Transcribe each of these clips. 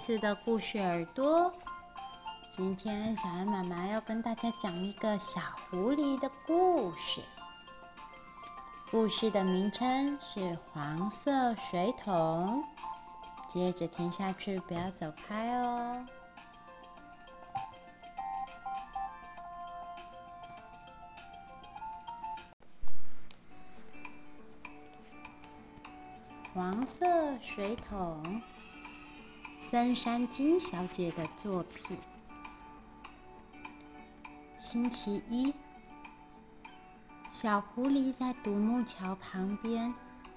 次的故事耳朵。今天小恩妈妈要跟大家讲一个小狐狸的故事。故事的名称是《黄色水桶》。接着听下去，不要走开哦。黄色水桶，森山金小姐的作品。星期一，小狐狸在独木桥旁边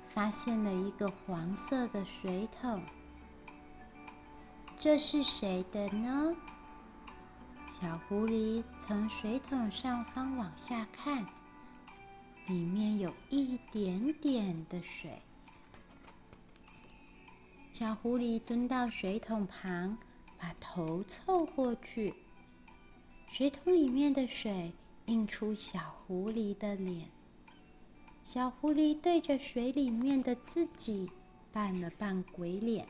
发现了一个黄色的水桶。这是谁的呢？小狐狸从水桶上方往下看，里面有一点点的水。小狐狸蹲到水桶旁，把头凑过去。水桶里面的水映出小狐狸的脸。小狐狸对着水里面的自己扮了扮鬼脸。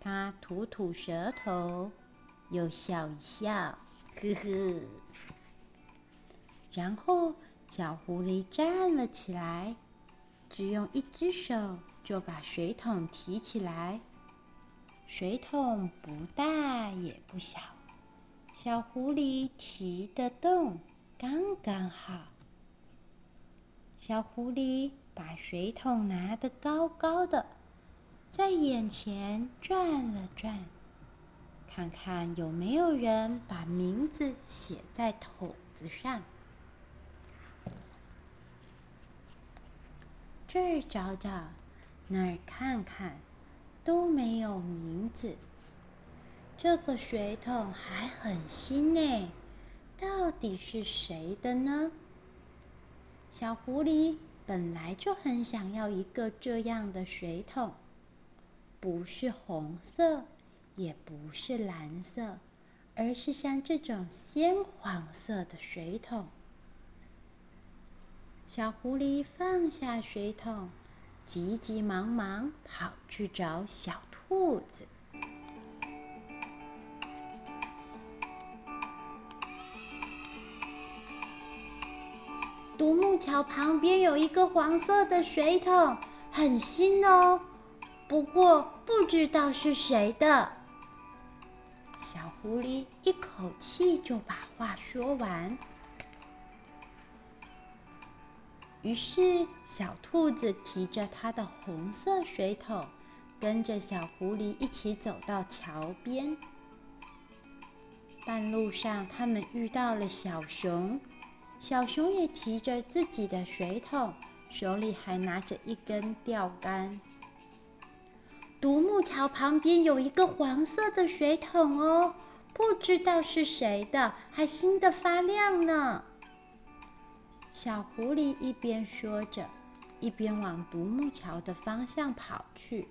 它吐吐舌头，又笑一笑，呵呵。然后小狐狸站了起来，只用一只手。就把水桶提起来，水桶不大也不小，小狐狸提得动，刚刚好。小狐狸把水桶拿得高高的，在眼前转了转，看看有没有人把名字写在桶子上。这儿找找。那儿看看，都没有名字。这个水桶还很新呢，到底是谁的呢？小狐狸本来就很想要一个这样的水桶，不是红色，也不是蓝色，而是像这种鲜黄色的水桶。小狐狸放下水桶。急急忙忙跑去找小兔子。独木桥旁边有一个黄色的水桶，很新哦，不过不知道是谁的。小狐狸一口气就把话说完。于是，小兔子提着它的红色水桶，跟着小狐狸一起走到桥边。半路上，他们遇到了小熊，小熊也提着自己的水桶，手里还拿着一根钓竿。独木桥旁边有一个黄色的水桶哦，不知道是谁的，还新的发亮呢。小狐狸一边说着，一边往独木桥的方向跑去。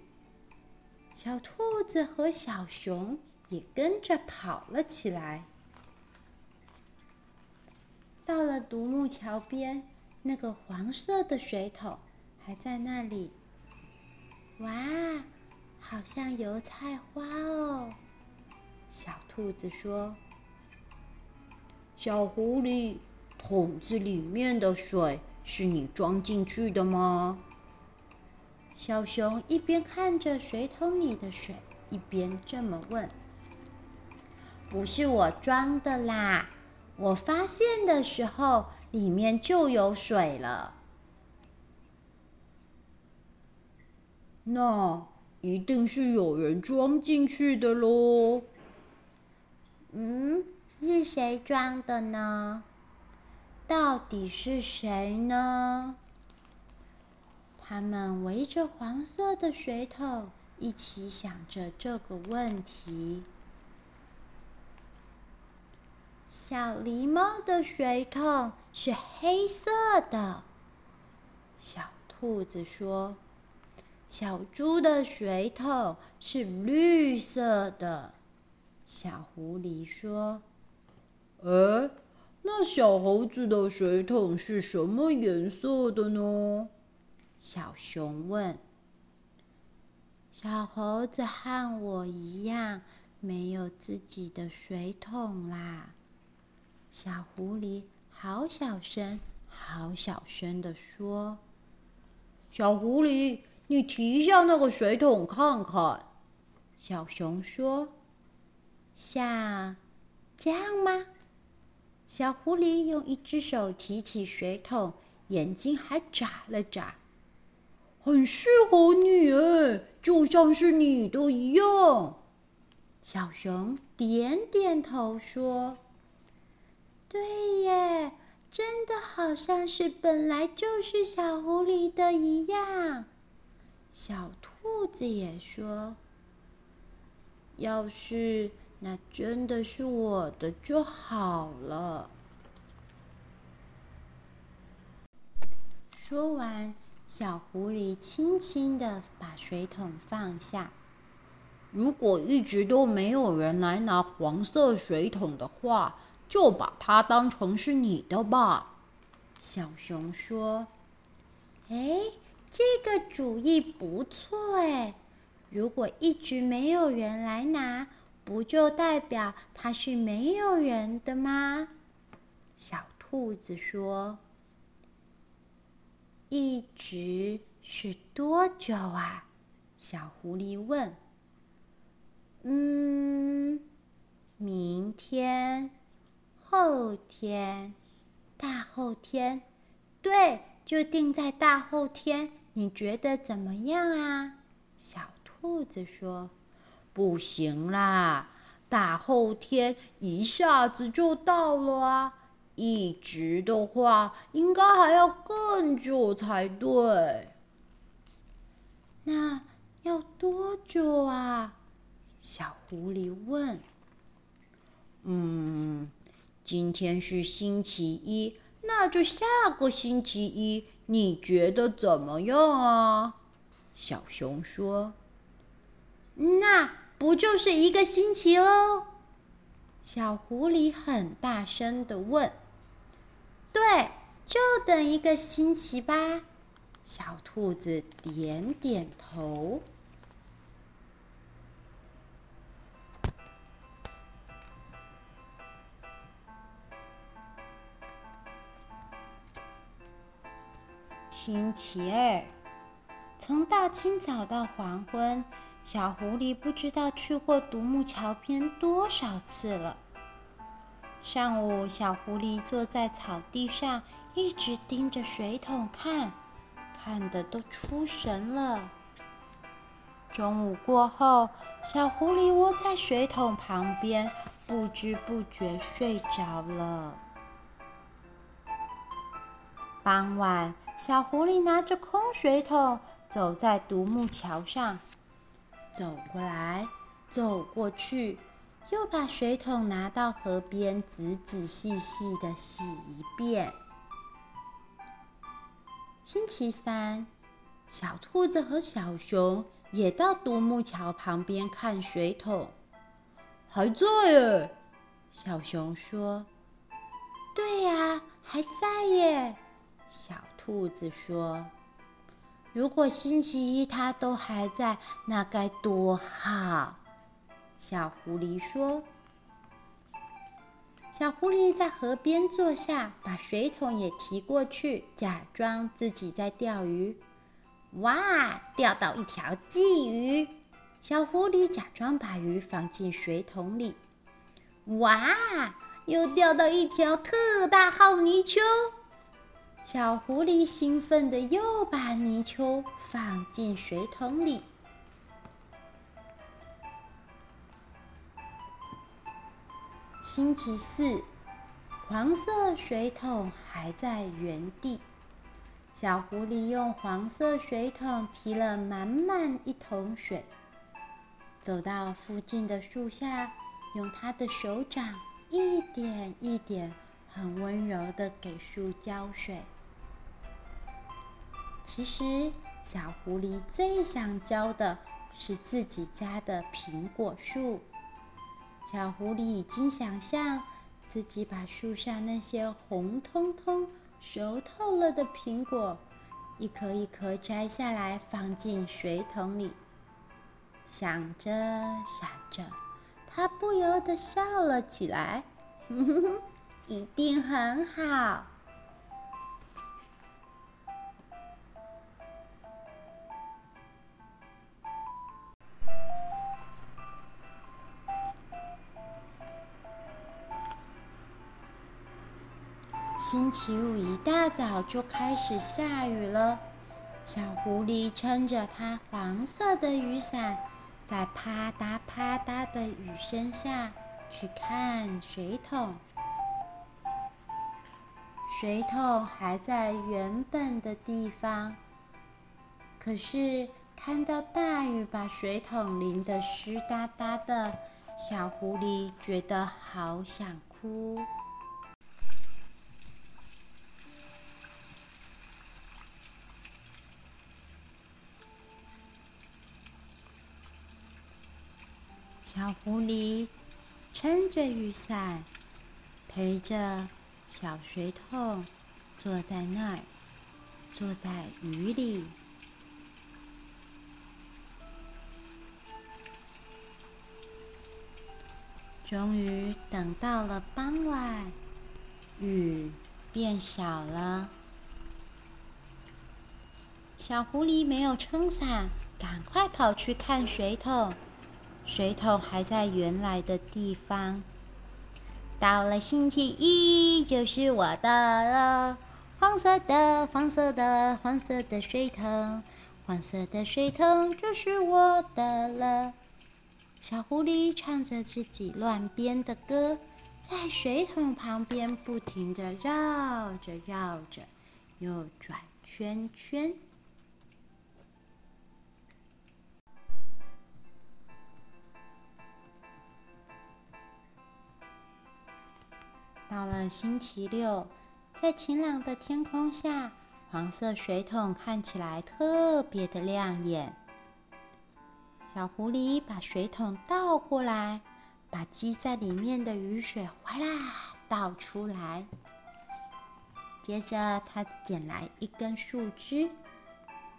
小兔子和小熊也跟着跑了起来。到了独木桥边，那个黄色的水桶还在那里。哇，好像油菜花哦！小兔子说：“小狐狸。”桶子里面的水是你装进去的吗？小熊一边看着水桶里的水，一边这么问。不是我装的啦，我发现的时候里面就有水了。那一定是有人装进去的喽。嗯，是谁装的呢？到底是谁呢？他们围着黄色的水桶，一起想着这个问题。小狸猫的水桶是黑色的，小兔子说。小猪的水桶是绿色的，小狐狸说。呃。那小猴子的水桶是什么颜色的呢？小熊问。小猴子和我一样，没有自己的水桶啦。小狐狸好小声、好小声的说：“小狐狸，你提一下那个水桶看看。”小熊说：“像这样吗？”小狐狸用一只手提起水桶，眼睛还眨了眨。很适合你哎，就像是你的一样。小熊点点头说：“对耶，真的好像是本来就是小狐狸的一样。”小兔子也说：“要是那真的是我的就好了。”说完。小狐狸轻轻地把水桶放下。如果一直都没有人来拿黄色水桶的话，就把它当成是你的吧。小熊说：“哎，这个主意不错哎。如果一直没有人来拿，不就代表它是没有人的吗？”小兔子说。一直是多久啊？小狐狸问。嗯，明天、后天、大后天，对，就定在大后天。你觉得怎么样啊？小兔子说：“不行啦，大后天一下子就到了啊。”一直的话，应该还要更久才对。那要多久啊？小狐狸问。嗯，今天是星期一，那就下个星期一，你觉得怎么样啊？小熊说。那不就是一个星期喽？小狐狸很大声地问。对，就等一个星期吧。小兔子点点头。星期二，从大清早到黄昏，小狐狸不知道去过独木桥边多少次了。上午，小狐狸坐在草地上，一直盯着水桶看，看得都出神了。中午过后，小狐狸窝在水桶旁边，不知不觉睡着了。傍晚，小狐狸拿着空水桶走在独木桥上，走过来，走过去。又把水桶拿到河边，仔仔细细的洗一遍。星期三，小兔子和小熊也到独木桥旁边看水桶，还在耶。小熊说：“对呀，还在耶。”小兔子说：“如果星期一它都还在，那该多好。”小狐狸说：“小狐狸在河边坐下，把水桶也提过去，假装自己在钓鱼。哇，钓到一条鲫鱼！小狐狸假装把鱼放进水桶里。哇，又钓到一条特大号泥鳅！小狐狸兴奋地又把泥鳅放进水桶里。”星期四，黄色水桶还在原地。小狐狸用黄色水桶提了满满一桶水，走到附近的树下，用它的手掌一点一点，很温柔地给树浇水。其实，小狐狸最想浇的是自己家的苹果树。小狐狸已经想象自己把树上那些红彤彤、熟透了的苹果，一颗一颗摘下来放进水桶里。想着想着，他不由得笑了起来。哼哼哼，一定很好。星期五一大早就开始下雨了。小狐狸撑着它黄色的雨伞，在啪嗒啪嗒的雨声下去看水桶。水桶还在原本的地方，可是看到大雨把水桶淋得湿哒哒的，小狐狸觉得好想哭。小狐狸撑着雨伞，陪着小水桶坐在那儿，坐在雨里。终于等到了傍晚，雨变小了。小狐狸没有撑伞，赶快跑去看水桶。水桶还在原来的地方。到了星期一，就是我的了。黄色的，黄色的，黄色的水桶，黄色的水桶就是我的了。小狐狸唱着自己乱编的歌，在水桶旁边不停地绕着绕着，又转圈圈。到了星期六，在晴朗的天空下，黄色水桶看起来特别的亮眼。小狐狸把水桶倒过来，把积在里面的雨水哗啦倒出来。接着，他捡来一根树枝，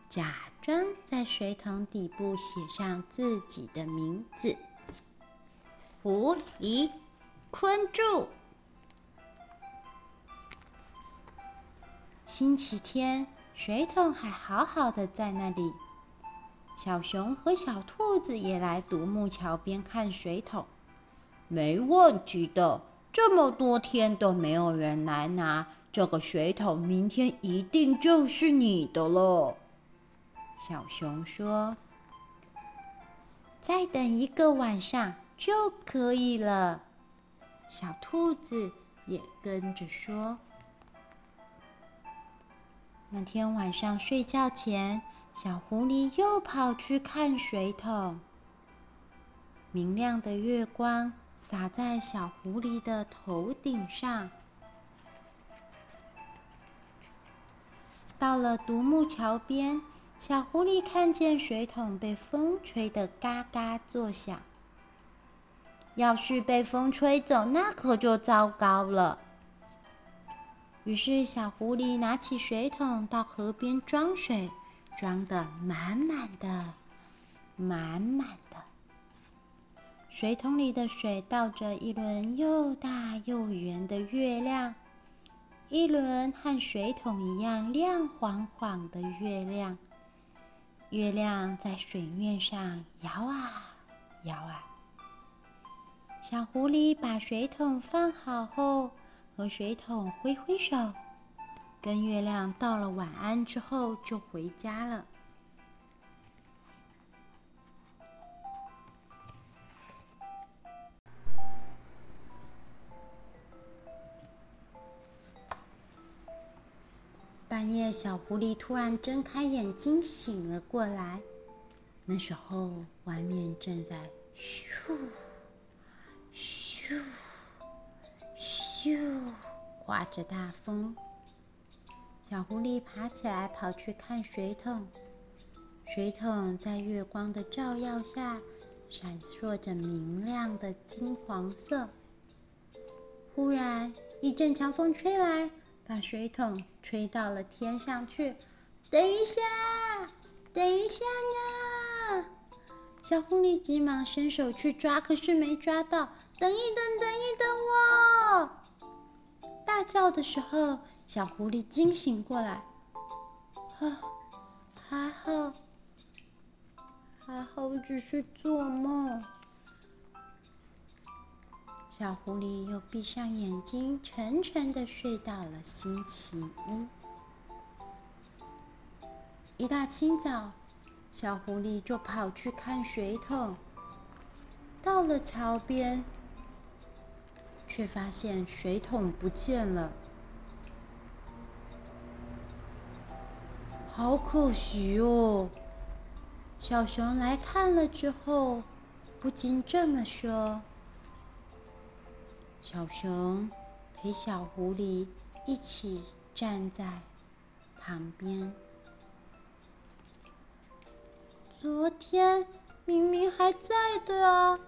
假装在水桶底部写上自己的名字：狐狸困住。星期天，水桶还好好的在那里。小熊和小兔子也来独木桥边看水桶。没问题的，这么多天都没有人来拿这个水桶，明天一定就是你的了。小熊说：“再等一个晚上就可以了。”小兔子也跟着说。那天晚上睡觉前，小狐狸又跑去看水桶。明亮的月光洒在小狐狸的头顶上。到了独木桥边，小狐狸看见水桶被风吹得嘎嘎作响。要是被风吹走，那可就糟糕了。于是，小狐狸拿起水桶到河边装水，装得满满的，满满的。水桶里的水倒着一轮又大又圆的月亮，一轮和水桶一样亮晃晃的月亮。月亮在水面上摇啊摇啊。小狐狸把水桶放好后，和水桶挥挥手，跟月亮道了晚安之后，就回家了。半夜，小狐狸突然睁开眼睛，醒了过来。那时候，外面正在咻咻。咻，刮着大风。小狐狸爬起来，跑去看水桶。水桶在月光的照耀下，闪烁着明亮的金黄色。忽然，一阵强风吹来，把水桶吹到了天上去。等一下，等一下呀！小狐狸急忙伸手去抓，可是没抓到。等一等，等一等我！大叫的时候，小狐狸惊醒过来。啊，还好，还好，只是做梦。小狐狸又闭上眼睛，沉沉的睡到了星期一。一大清早，小狐狸就跑去看水桶。到了桥边，却发现水桶不见了，好可惜哦！小熊来看了之后，不禁这么说。小熊陪小狐狸一起站在旁边。昨天明明还在的啊，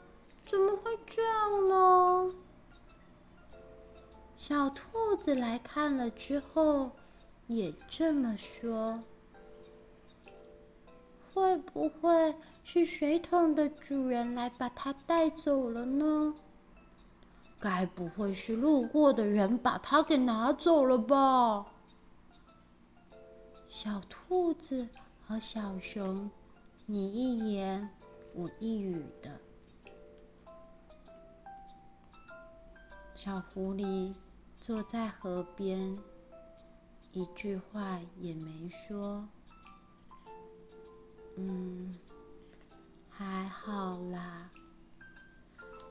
怎么会这样呢？小兔子来看了之后，也这么说。会不会是水桶的主人来把它带走了呢？该不会是路过的人把它给拿走了吧？小兔子和小熊，你一言我一语的。小狐狸坐在河边，一句话也没说。嗯，还好啦。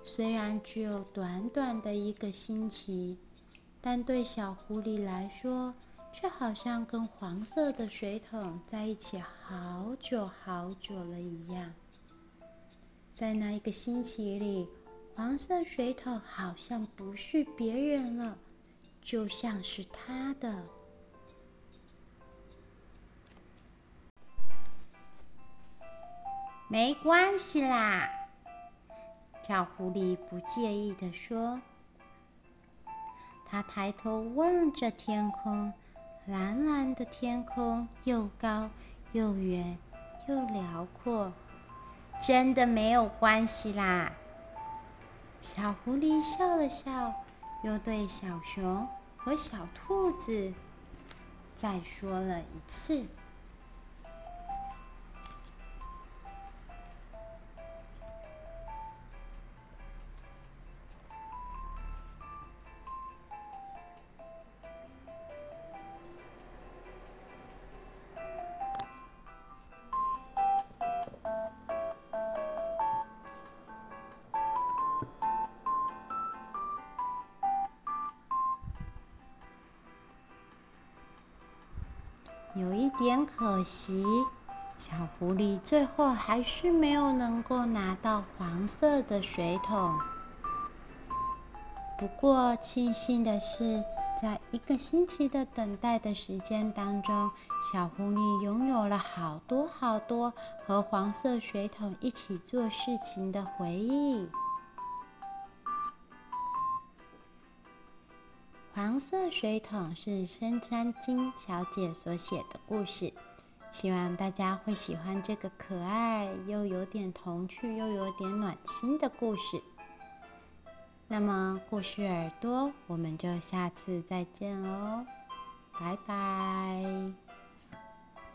虽然只有短短的一个星期，但对小狐狸来说，却好像跟黄色的水桶在一起好久好久了一样。在那一个星期里，黄色水桶好像不是别人了，就像是他的。没关系啦。小狐狸不介意地说：“他抬头望着天空，蓝蓝的天空又高又远又辽阔，真的没有关系啦。”小狐狸笑了笑，又对小熊和小兔子再说了一次。点可惜，小狐狸最后还是没有能够拿到黄色的水桶。不过庆幸的是，在一个星期的等待的时间当中，小狐狸拥有了好多好多和黄色水桶一起做事情的回忆。黄色水桶是深山金小姐所写的故事，希望大家会喜欢这个可爱又有点童趣又有点暖心的故事。那么，故事耳朵，我们就下次再见喽，拜拜。